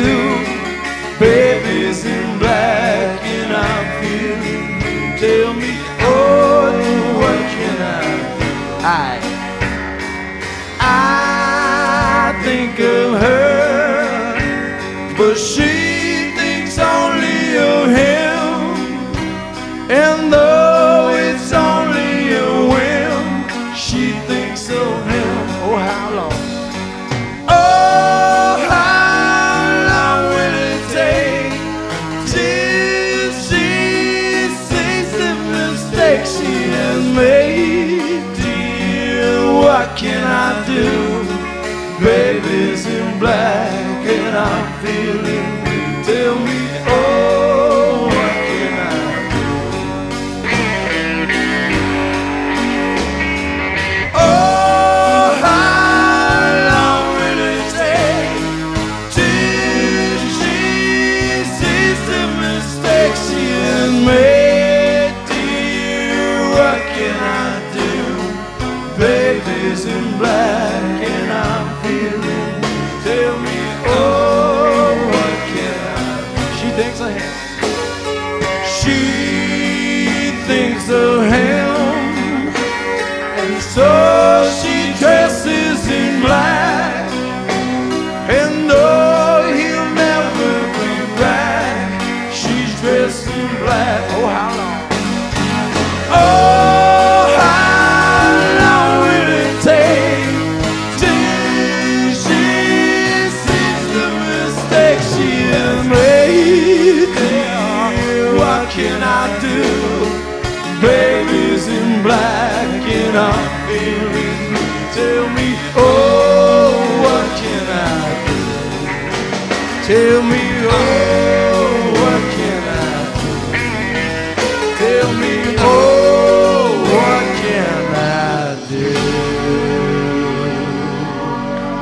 do? Baby's in black and I'm feeling. Tell me, oh, what can I do? I, black I'm feeling. Tell me, oh, what can I do? Oh, how long will it take till she sees the mistake she has made? Dear, what can I do? Baby's in black Baby's in black and I'm. Tell me, oh, what can I do? Tell me, oh, what can I do? Tell me, oh?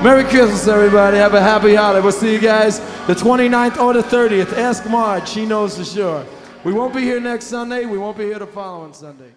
Merry Christmas, everybody. Have a happy holiday. We'll see you guys the 29th or the 30th. Ask Marge. She knows for sure. We won't be here next Sunday. We won't be here the following Sunday.